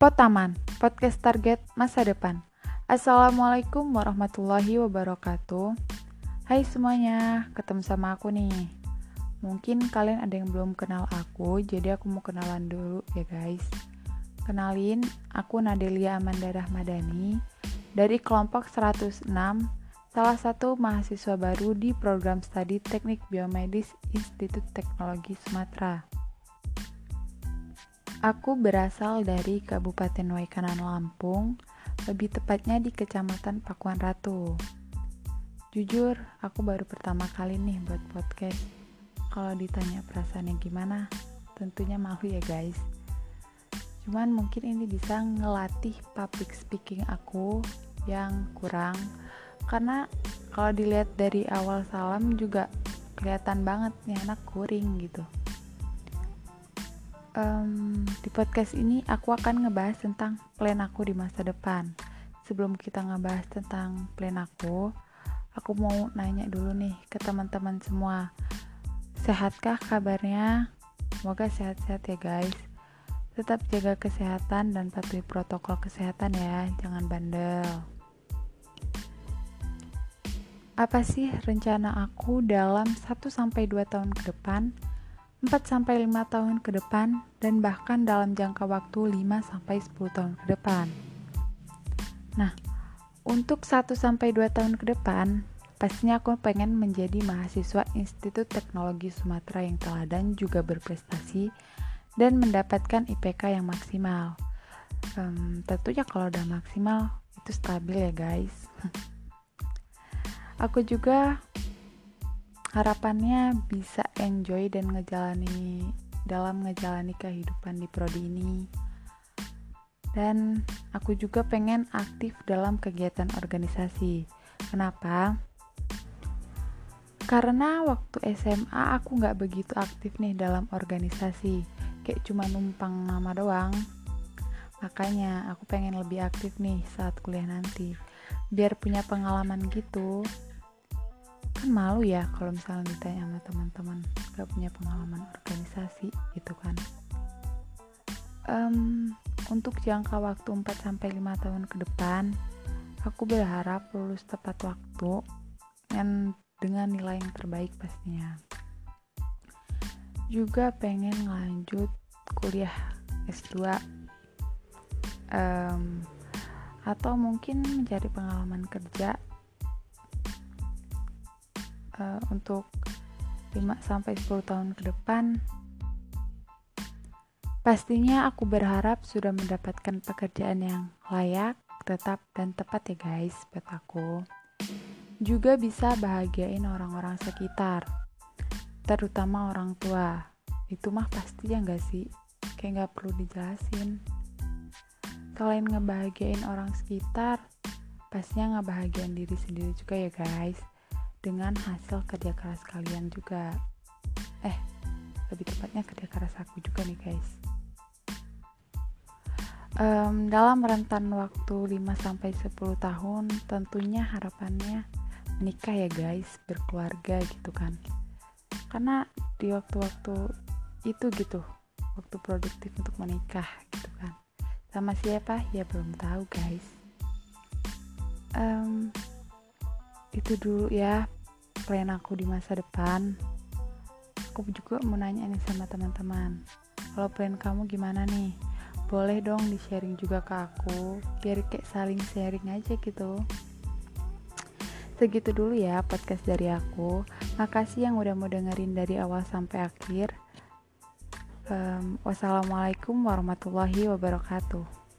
Potaman, podcast target masa depan. Assalamualaikum warahmatullahi wabarakatuh. Hai semuanya, ketemu sama aku nih. Mungkin kalian ada yang belum kenal aku, jadi aku mau kenalan dulu ya guys. Kenalin, aku Nadelia Amanda Rahmadani dari kelompok 106, salah satu mahasiswa baru di program studi Teknik Biomedis Institut Teknologi Sumatera. Aku berasal dari Kabupaten Waikanan Lampung, lebih tepatnya di Kecamatan Pakuan Ratu. Jujur, aku baru pertama kali nih buat podcast. Kalau ditanya perasaannya gimana, tentunya malu ya guys. Cuman mungkin ini bisa ngelatih public speaking aku yang kurang karena kalau dilihat dari awal salam juga kelihatan banget nih anak kuring gitu um, di podcast ini aku akan ngebahas tentang plan aku di masa depan. Sebelum kita ngebahas tentang plan aku, aku mau nanya dulu nih ke teman-teman semua. Sehatkah kabarnya? Semoga sehat-sehat ya guys. Tetap jaga kesehatan dan patuhi protokol kesehatan ya, jangan bandel. Apa sih rencana aku dalam 1-2 tahun ke depan? 4-5 tahun ke depan dan bahkan dalam jangka waktu 5-10 tahun ke depan. Nah, untuk 1-2 tahun ke depan, pastinya aku pengen menjadi mahasiswa Institut Teknologi Sumatera yang teladan juga berprestasi dan mendapatkan IPK yang maksimal. Um, tentunya kalau udah maksimal itu stabil ya guys. aku juga harapannya bisa enjoy dan ngejalani dalam ngejalani kehidupan di prodi ini. Dan aku juga pengen aktif dalam kegiatan organisasi. Kenapa? Karena waktu SMA aku nggak begitu aktif nih dalam organisasi. Kayak cuma numpang nama doang. Makanya aku pengen lebih aktif nih saat kuliah nanti. Biar punya pengalaman gitu kan malu ya kalau misalnya ditanya sama teman-teman gak punya pengalaman organisasi gitu kan. Um, untuk jangka waktu 4-5 tahun ke depan aku berharap lulus tepat waktu dan dengan nilai yang terbaik pastinya. Juga pengen lanjut kuliah S2 um, atau mungkin mencari pengalaman kerja uh, untuk 5 sampai 10 tahun ke depan pastinya aku berharap sudah mendapatkan pekerjaan yang layak, tetap dan tepat ya guys buat aku. Juga bisa bahagiain orang-orang sekitar, terutama orang tua. Itu mah pasti ya gak sih? Kayak gak perlu dijelasin. Selain ngebahagiain orang sekitar, pastinya ngebahagiain diri sendiri juga ya guys dengan hasil kerja keras kalian juga. Eh lebih tepatnya kerja keras aku juga nih guys. Um, dalam rentan waktu 5-10 tahun tentunya harapannya menikah ya guys berkeluarga gitu kan. Karena di waktu-waktu itu gitu waktu produktif untuk menikah gitu kan. Sama siapa? Ya belum tahu guys. Um, itu dulu ya plan aku di masa depan. Aku juga mau nanya nih sama teman-teman kalau plan kamu gimana nih? Boleh dong di sharing juga ke aku biar kayak saling sharing aja gitu. Segitu dulu ya podcast dari aku. Makasih yang udah mau dengerin dari awal sampai akhir. Um, wassalamualaikum warahmatullahi wabarakatuh